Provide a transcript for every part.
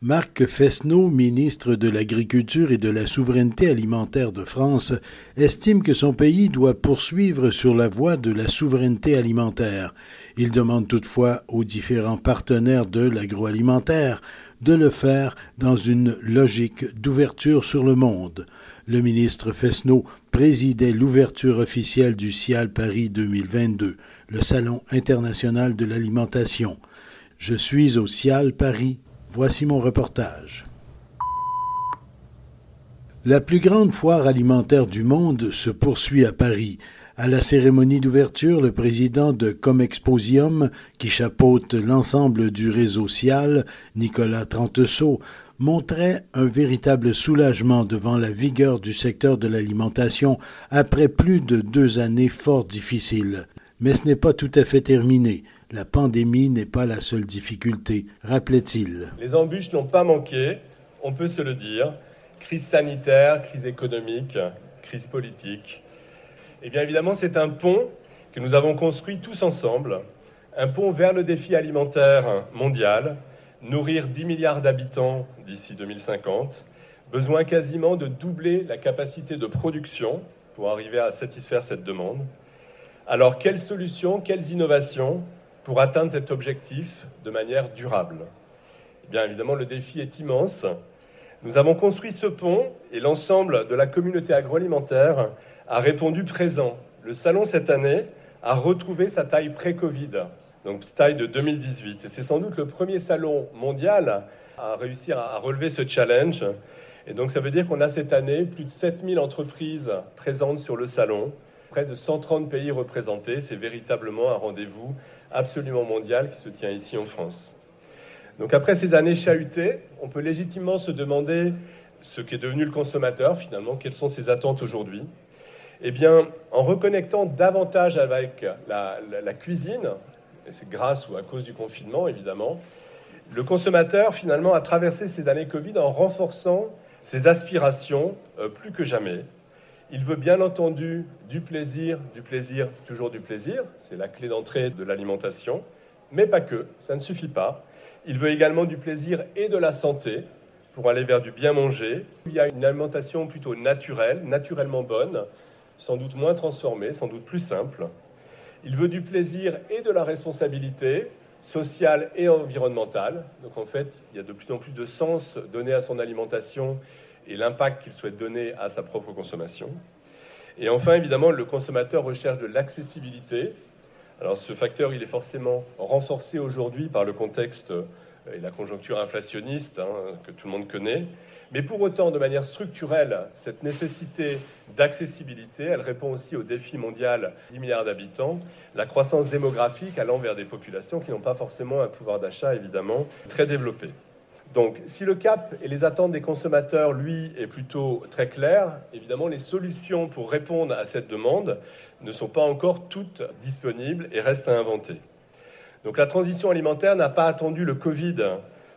Marc Fesneau, ministre de l'Agriculture et de la Souveraineté alimentaire de France, estime que son pays doit poursuivre sur la voie de la souveraineté alimentaire. Il demande toutefois aux différents partenaires de l'agroalimentaire de le faire dans une logique d'ouverture sur le monde. Le ministre Fesneau présidait l'ouverture officielle du CIAL Paris 2022, le Salon international de l'alimentation. Je suis au CIAL Paris Voici mon reportage. La plus grande foire alimentaire du monde se poursuit à Paris. À la cérémonie d'ouverture, le président de Comexposium, qui chapeaute l'ensemble du réseau social, Nicolas Trenteseau, montrait un véritable soulagement devant la vigueur du secteur de l'alimentation après plus de deux années fort difficiles. Mais ce n'est pas tout à fait terminé. La pandémie n'est pas la seule difficulté, rappelait-il. Les embûches n'ont pas manqué, on peut se le dire. Crise sanitaire, crise économique, crise politique. Et eh bien évidemment, c'est un pont que nous avons construit tous ensemble, un pont vers le défi alimentaire mondial, nourrir 10 milliards d'habitants d'ici 2050, besoin quasiment de doubler la capacité de production pour arriver à satisfaire cette demande. Alors, quelles solutions, quelles innovations pour atteindre cet objectif de manière durable eh Bien évidemment, le défi est immense. Nous avons construit ce pont et l'ensemble de la communauté agroalimentaire a répondu présent. Le salon cette année a retrouvé sa taille pré-Covid, donc taille de 2018. C'est sans doute le premier salon mondial à réussir à relever ce challenge. Et donc ça veut dire qu'on a cette année plus de 7000 entreprises présentes sur le salon, près de 130 pays représentés. C'est véritablement un rendez-vous absolument mondial qui se tient ici en France. Donc après ces années chahutées, on peut légitimement se demander ce qu'est devenu le consommateur finalement, quelles sont ses attentes aujourd'hui. Eh bien, en reconnectant davantage avec la, la cuisine, et c'est grâce ou à cause du confinement évidemment, le consommateur finalement a traversé ces années Covid en renforçant ses aspirations euh, plus que jamais. Il veut bien entendu du plaisir, du plaisir, toujours du plaisir. C'est la clé d'entrée de l'alimentation. Mais pas que, ça ne suffit pas. Il veut également du plaisir et de la santé pour aller vers du bien manger. Il y a une alimentation plutôt naturelle, naturellement bonne, sans doute moins transformée, sans doute plus simple. Il veut du plaisir et de la responsabilité sociale et environnementale. Donc en fait, il y a de plus en plus de sens donné à son alimentation et l'impact qu'il souhaite donner à sa propre consommation. Et enfin, évidemment, le consommateur recherche de l'accessibilité. Alors ce facteur, il est forcément renforcé aujourd'hui par le contexte euh, et la conjoncture inflationniste hein, que tout le monde connaît. Mais pour autant, de manière structurelle, cette nécessité d'accessibilité, elle répond aussi au défi mondial 10 milliards d'habitants, la croissance démographique allant vers des populations qui n'ont pas forcément un pouvoir d'achat, évidemment, très développé. Donc, si le cap et les attentes des consommateurs, lui, est plutôt très clair, évidemment, les solutions pour répondre à cette demande ne sont pas encore toutes disponibles et restent à inventer. Donc, la transition alimentaire n'a pas attendu le Covid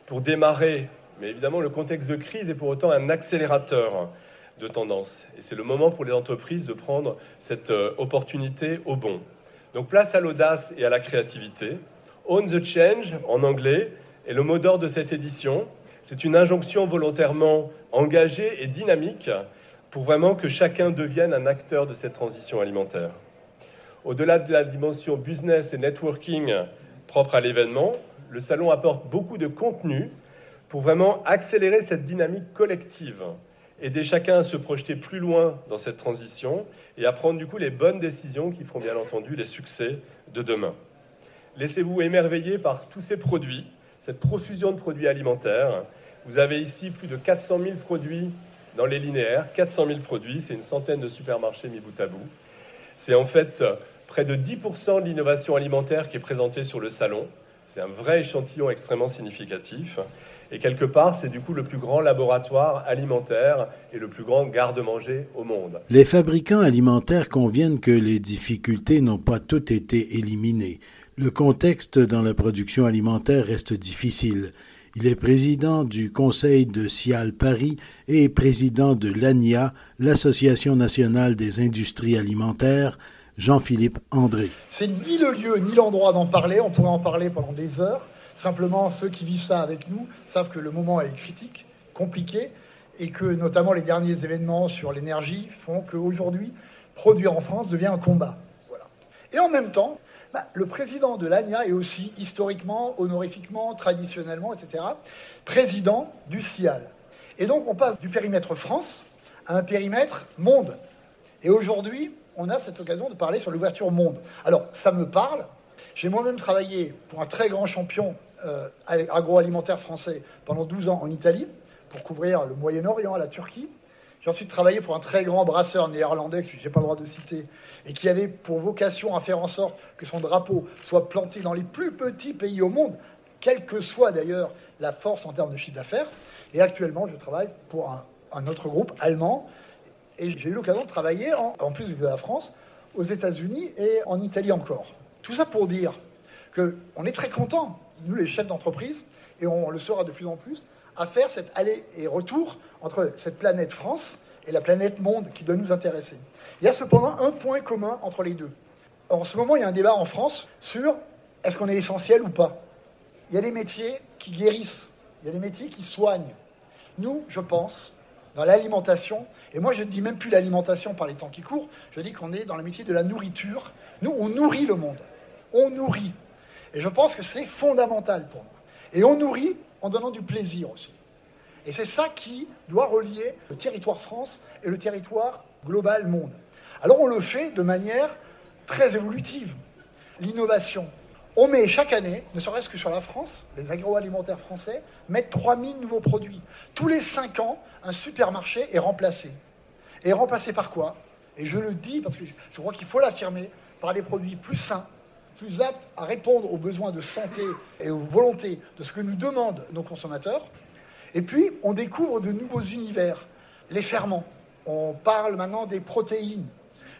pour démarrer, mais évidemment, le contexte de crise est pour autant un accélérateur de tendance. Et c'est le moment pour les entreprises de prendre cette euh, opportunité au bon. Donc, place à l'audace et à la créativité. Own the change, en anglais, et le mot d'ordre de cette édition. C'est une injonction volontairement engagée et dynamique pour vraiment que chacun devienne un acteur de cette transition alimentaire. Au-delà de la dimension business et networking propre à l'événement, le salon apporte beaucoup de contenu pour vraiment accélérer cette dynamique collective, aider chacun à se projeter plus loin dans cette transition et à prendre du coup les bonnes décisions qui feront bien entendu les succès de demain. Laissez-vous émerveiller par tous ces produits cette profusion de produits alimentaires. Vous avez ici plus de 400 000 produits dans les linéaires, 400 000 produits, c'est une centaine de supermarchés mis bout à bout. C'est en fait près de 10% de l'innovation alimentaire qui est présentée sur le salon. C'est un vrai échantillon extrêmement significatif. Et quelque part, c'est du coup le plus grand laboratoire alimentaire et le plus grand garde-manger au monde. Les fabricants alimentaires conviennent que les difficultés n'ont pas toutes été éliminées. Le contexte dans la production alimentaire reste difficile. Il est président du Conseil de Cial Paris et président de l'ANIA, l'Association nationale des industries alimentaires, Jean-Philippe André. C'est ni le lieu ni l'endroit d'en parler, on pourrait en parler pendant des heures. Simplement, ceux qui vivent ça avec nous savent que le moment est critique, compliqué, et que notamment les derniers événements sur l'énergie font qu'aujourd'hui, produire en France devient un combat. Voilà. Et en même temps, bah, le président de l'ANIA est aussi historiquement, honorifiquement, traditionnellement, etc., président du CIAL. Et donc on passe du périmètre France à un périmètre monde. Et aujourd'hui, on a cette occasion de parler sur l'ouverture monde. Alors, ça me parle. J'ai moi-même travaillé pour un très grand champion euh, agroalimentaire français pendant 12 ans en Italie pour couvrir le Moyen-Orient, la Turquie. J'ai ensuite travaillé pour un très grand brasseur néerlandais que je n'ai pas le droit de citer et qui avait pour vocation à faire en sorte que son drapeau soit planté dans les plus petits pays au monde, quelle que soit d'ailleurs la force en termes de chiffre d'affaires. Et actuellement, je travaille pour un, autre groupe allemand et j'ai eu l'occasion de travailler, en, plus de la France, aux États-Unis et en Italie encore. Tout ça pour dire qu'on est très content nous les chefs d'entreprise, et on le sera de plus en plus, à faire cet aller et retour entre cette planète France et la planète monde qui doit nous intéresser. Il y a cependant un point commun entre les deux. En ce moment, il y a un débat en France sur est-ce qu'on est essentiel ou pas. Il y a des métiers qui guérissent, il y a des métiers qui soignent. Nous, je pense, dans l'alimentation, et moi je ne dis même plus l'alimentation par les temps qui courent, je dis qu'on est dans le métier de la nourriture. Nous, on nourrit le monde. On nourrit. Et je pense que c'est fondamental pour nous. Et on nourrit en donnant du plaisir aussi. Et c'est ça qui doit relier le territoire France et le territoire global monde. Alors on le fait de manière très évolutive. L'innovation. On met chaque année, ne serait-ce que sur la France, les agroalimentaires français mettent 3000 nouveaux produits. Tous les 5 ans, un supermarché est remplacé. Et remplacé par quoi? Et je le dis parce que je crois qu'il faut l'affirmer, par des produits plus sains, plus apte à répondre aux besoins de santé et aux volontés de ce que nous demandent nos consommateurs. Et puis, on découvre de nouveaux univers, les ferments. On parle maintenant des protéines.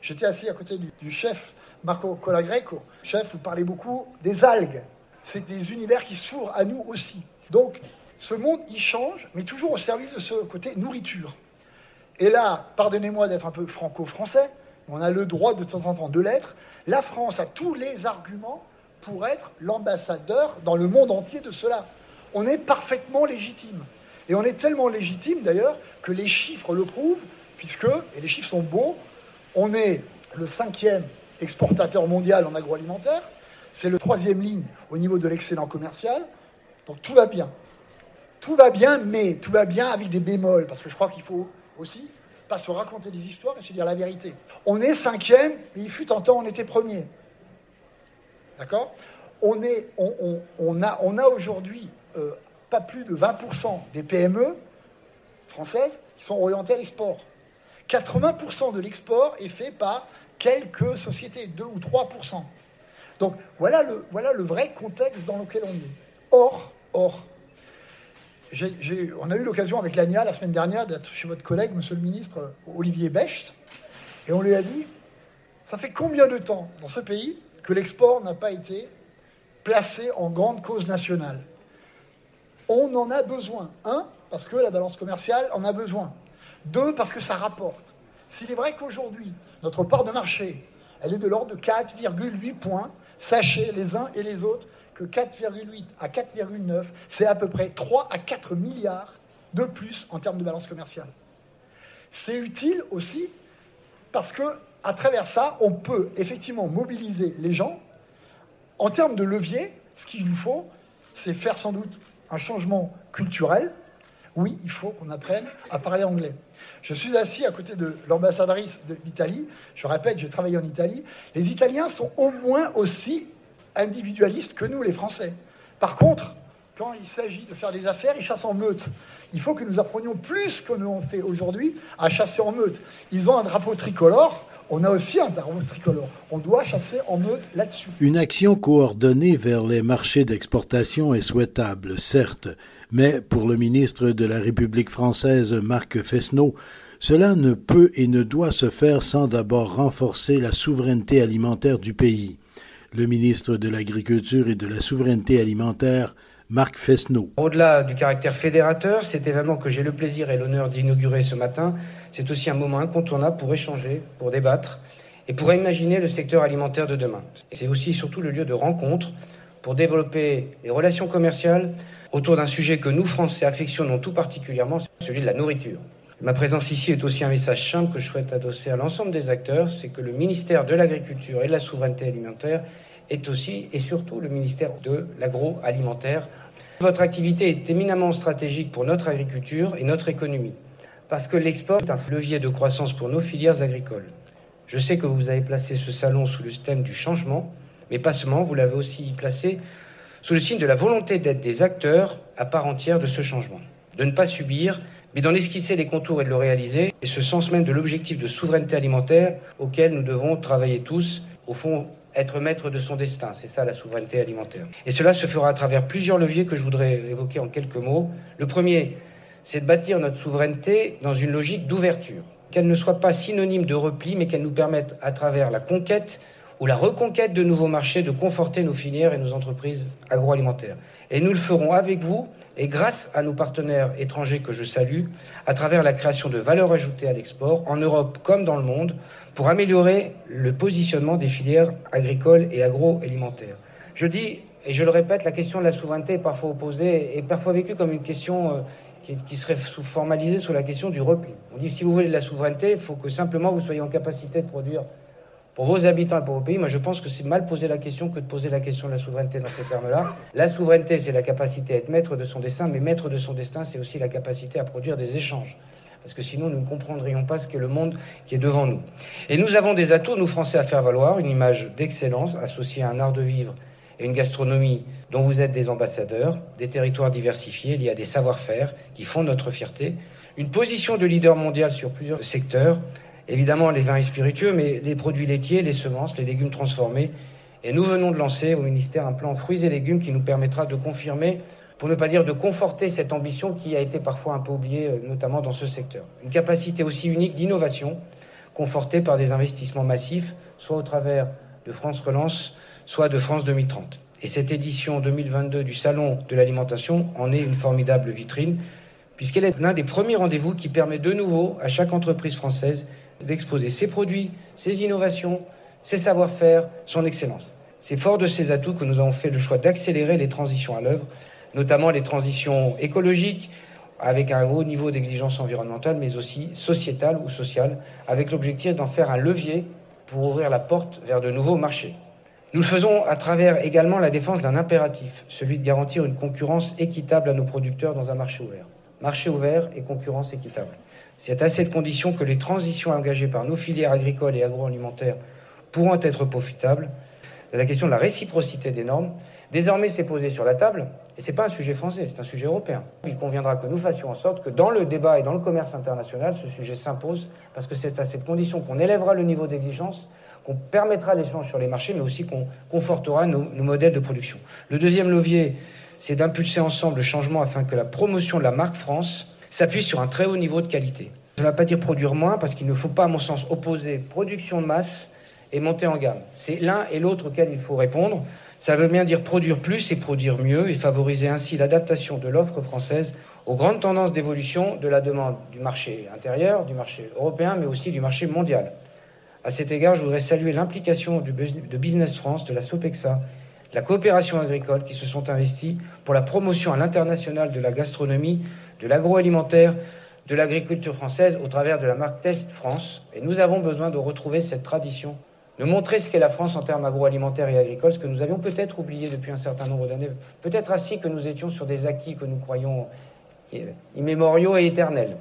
J'étais assis à côté du, chef Marco Colagreco. Chef, vous parlez beaucoup des algues. C'est des univers qui s'ouvrent à nous aussi. Donc, ce monde, il change, mais toujours au service de ce côté nourriture. Et là, pardonnez-moi d'être un peu franco-français, on a le droit de temps en temps de l'être, la France a tous les arguments pour être l'ambassadeur dans le monde entier de cela. On est parfaitement légitime. Et on est tellement légitime d'ailleurs que les chiffres le prouvent, puisque, et les chiffres sont beaux, on est le cinquième exportateur mondial en agroalimentaire, c'est le troisième ligne au niveau de l'excellent commercial, donc tout va bien. Tout va bien, mais tout va bien avec des bémols, parce que je crois qu'il faut aussi pas se raconter des histoires et se dire la vérité. On est cinquième, mais il fut un temps on était premier. D'accord? On, est, on, a, on a aujourd'hui euh, pas plus de 20% des PME françaises qui sont orientées à l'export. 80% de l'export est fait par quelques sociétés, 2 ou 3%. Donc voilà le, voilà le vrai contexte dans lequel on est. Or, or, on a eu l'occasion avec l'ANIA la semaine dernière d'être chez votre collègue, monsieur le ministre Olivier Becht, et on lui a dit ça fait combien de temps dans ce pays que l'export n'a pas été placé en grande cause nationale? On en a besoin. Un, parce que la balance commerciale en a besoin. Deux, parce que ça rapporte. S'il est vrai qu'aujourd'hui, notre part de marché, elle est de l'ordre de 4,8 points, sachez les uns et les autres 4,8 à 4,9, c'est à peu près 3 à 4 milliards de plus en termes de balance commerciale. C'est utile aussi parce que à travers ça, on peut effectivement mobiliser les gens. En termes de levier, ce qu'il nous faut, c'est faire sans doute un changement culturel. Oui, il faut qu'on apprenne à parler anglais. Je suis assis à côté de l'ambassadrice d'Italie. Je répète, j'ai travaillé en Italie. Les Italiens sont au moins aussi individualistes que nous, les Français. Par contre, quand il s'agit de faire des affaires, ils chassent en meute. Il faut que nous apprenions plus que nous on fait aujourd'hui à chasser en meute. Ils ont un drapeau tricolore, on a aussi un drapeau tricolore. On doit chasser en meute là-dessus. Une action coordonnée vers les marchés d'exportation est souhaitable, certes, Mais pour le ministre de la République française, Marc Fesneau, cela ne peut et ne doit se faire sans d'abord renforcer la souveraineté alimentaire du pays. Le ministre de l'Agriculture et de la Souveraineté alimentaire, Marc Fesneau. Au-delà du caractère fédérateur, cet événement que j'ai le plaisir et l'honneur d'inaugurer ce matin, c'est aussi un moment incontournable pour échanger, pour débattre et pour imaginer le secteur alimentaire de demain. C'est aussi surtout le lieu de rencontre pour développer les relations commerciales autour d'un sujet que nous, Français, affectionnons tout particulièrement, celui de la nourriture. Ma présence ici est aussi un message simple que je souhaite adosser à l'ensemble des acteurs, c'est que le ministère de l'Agriculture et de la Souveraineté alimentaire est aussi et surtout le ministère de l'agroalimentaire. Votre activité est éminemment stratégique pour notre agriculture et notre économie, parce que l'export est un levier de croissance pour nos filières agricoles. Je sais que vous avez placé ce salon sous le thème du changement, mais pas seulement, vous l'avez aussi placé sous le signe de la volonté d'être des acteurs à part entière de ce changement, de ne pas subir, mais d'en esquisser les contours et de le réaliser, et ce sens même de l'objectif de souveraineté alimentaire auquel nous devons travailler tous, au fond, être maître de son destin, c'est ça la souveraineté alimentaire. Et cela se fera à travers plusieurs leviers que je voudrais évoquer en quelques mots. Le premier, c'est de bâtir notre souveraineté dans une logique d'ouverture, qu'elle ne soit pas synonyme de repli, mais qu'elle nous permette, à travers la conquête ou la reconquête de nouveaux marchés, de conforter nos filières et nos entreprises agroalimentaires. Et nous le ferons avec vous et grâce à nos partenaires étrangers que je salue, à travers la création de valeur ajoutée à l'export, en Europe comme dans le monde, pour améliorer le positionnement des filières agricoles et agroalimentaires. Je dis, et je le répète, la question de la souveraineté est parfois opposée et parfois vécue comme une question euh, qui, serait formalisée sous la question du repli. On dit, si vous voulez de la souveraineté, il faut que simplement vous soyez en capacité de produire pour vos habitants et pour vos pays, moi je pense que c'est mal poser la question que de poser la question de la souveraineté dans ces termes-là. La souveraineté, c'est la capacité à être maître de son destin, mais maître de son destin, c'est aussi la capacité à produire des échanges. Parce que sinon, nous ne comprendrions pas ce qu'est le monde qui est devant nous. Et nous avons des atouts, nous Français, à faire valoir, une image d'excellence associée à un art de vivre et une gastronomie dont vous êtes des ambassadeurs, des territoires diversifiés liés à des savoir-faire qui font notre fierté, une position de leader mondial sur plusieurs secteurs, évidemment les vins et spiritueux, mais les produits laitiers, les semences, les légumes transformés. Et nous venons de lancer au ministère un plan fruits et légumes qui nous permettra de confirmer, pour ne pas dire de conforter cette ambition qui a été parfois un peu oubliée, euh, notamment dans ce secteur. Une capacité aussi unique d'innovation, confortée par des investissements massifs, soit au travers de France Relance, soit de France 2030. Et cette édition 2022 du Salon de l'alimentation en est une formidable vitrine, puisqu'elle est l'un des premiers rendez-vous qui permet de nouveau à chaque entreprise française d'exposer ses produits, ses innovations, ses savoir-faire, son excellence. C'est fort de ces atouts que nous avons fait le choix d'accélérer les transitions à l'œuvre, notamment les transitions écologiques, avec un haut niveau d'exigence environnementale, mais aussi sociétale ou sociale, avec l'objectif d'en faire un levier pour ouvrir la porte vers de nouveaux marchés. Nous le faisons à travers également la défense d'un impératif, celui de garantir une concurrence équitable à nos producteurs dans un marché ouvert. Marché ouvert et concurrence équitable. C'est à cette condition que les transitions engagées par nos filières agricoles et agroalimentaires pourront être profitables. La question de la réciprocité des normes, désormais, s'est posée sur la table, et ce n'est pas un sujet français, c'est un sujet européen. Il conviendra que nous fassions en sorte que dans le débat et dans le commerce international, ce sujet s'impose, parce que c'est à cette condition qu'on élèvera le niveau d'exigence, qu'on permettra l'échange sur les marchés, mais aussi qu'on confortera nos, nos modèles de production. Le deuxième levier, c'est d'impulser ensemble le changement afin que la promotion de la marque France s'appuie sur un très haut niveau de qualité. Ça ne va pas dire produire moins, parce qu'il ne faut pas, à mon sens, opposer production de masse et monter en gamme. C'est l'un et l'autre auquel il faut répondre. Ça veut bien dire produire plus et produire mieux et favoriser ainsi l'adaptation de l'offre française aux grandes tendances d'évolution de la demande du marché intérieur, du marché européen, mais aussi du marché mondial. À cet égard, je voudrais saluer l'implication de Business France, de la SOPEXA, la coopération agricole qui se sont investis pour la promotion à l'international de la gastronomie de l'agroalimentaire, de l'agriculture française au travers de la marque Test France. Et nous avons besoin de retrouver cette tradition, de montrer ce qu'est la France en termes agroalimentaires et agricoles, ce que nous avions peut-être oublié depuis un certain nombre d'années, peut-être ainsi que nous étions sur des acquis que nous croyons immémoriaux et éternels.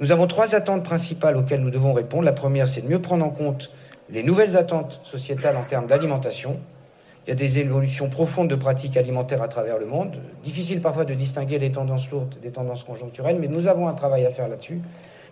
Nous avons trois attentes principales auxquelles nous devons répondre. La première, c'est de mieux prendre en compte les nouvelles attentes sociétales en termes d'alimentation. Il y a des évolutions profondes de pratiques alimentaires à travers le monde. Difficile parfois de distinguer les tendances lourdes des tendances conjoncturelles, mais nous avons un travail à faire là-dessus.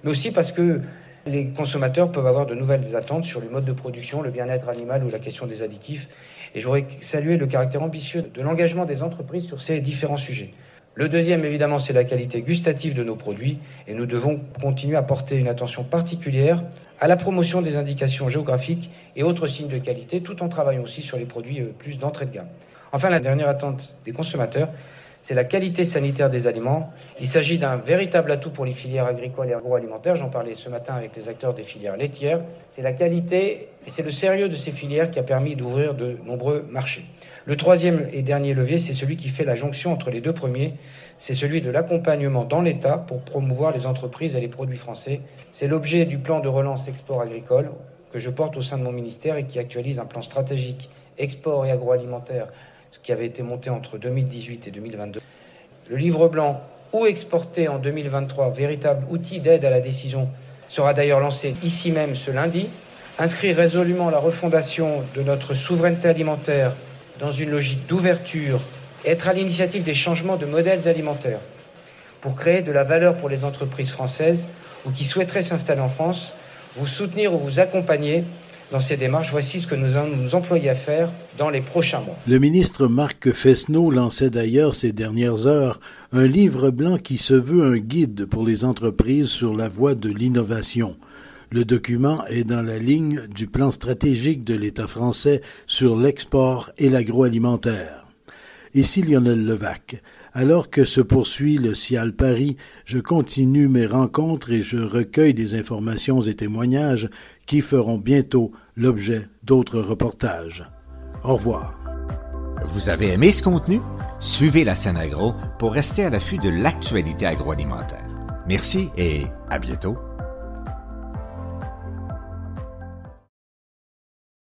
Mais aussi parce que les consommateurs peuvent avoir de nouvelles attentes sur le mode de production, le bien-être animal ou la question des additifs. Et je voudrais saluer le caractère ambitieux de l'engagement des entreprises sur ces différents sujets. Le deuxième, évidemment, c'est la qualité gustative de nos produits et nous devons continuer à porter une attention particulière à la promotion des indications géographiques et autres signes de qualité, tout en travaillant aussi sur les produits euh, plus d'entrée de gamme. Enfin, la dernière attente des consommateurs, c'est la qualité sanitaire des aliments. Il s'agit d'un véritable atout pour les filières agricoles et agroalimentaires. J'en parlais ce matin avec les acteurs des filières laitières. C'est la qualité et c'est le sérieux de ces filières qui a permis d'ouvrir de nombreux marchés. Le troisième et dernier levier, c'est celui qui fait la jonction entre les deux premiers. C'est celui de l'accompagnement dans l'État pour promouvoir les entreprises et les produits français. C'est l'objet du plan de relance export agricole que je porte au sein de mon ministère et qui actualise un plan stratégique export et agroalimentaire qui avait été monté entre 2018 et 2022. Le livre blanc ou exporté en 2023, véritable outil d'aide à la décision, sera d'ailleurs lancé ici même ce lundi. Inscrire résolument la refondation de notre souveraineté alimentaire dans une logique d'ouverture être à l'initiative des changements de modèles alimentaires pour créer de la valeur pour les entreprises françaises ou qui souhaiteraient s'installer en France, vous soutenir ou vous accompagner dans ces démarches. Voici ce que nous allons nous employer à faire dans les prochains mois. Le ministre Marc Fesneau lançait d'ailleurs ces dernières heures un livre blanc qui se veut un guide pour les entreprises sur la voie de l'innovation. Le document est dans la ligne du plan stratégique de l'État français sur l'export et l'agroalimentaire. Ici Lionel Levac. Alors que se poursuit le Cial Paris, je continue mes rencontres et je recueille des informations et témoignages qui feront bientôt l'objet d'autres reportages. Au revoir. Vous avez aimé ce contenu? Suivez la scène agro pour rester à l'affût de l'actualité agroalimentaire. Merci et à bientôt.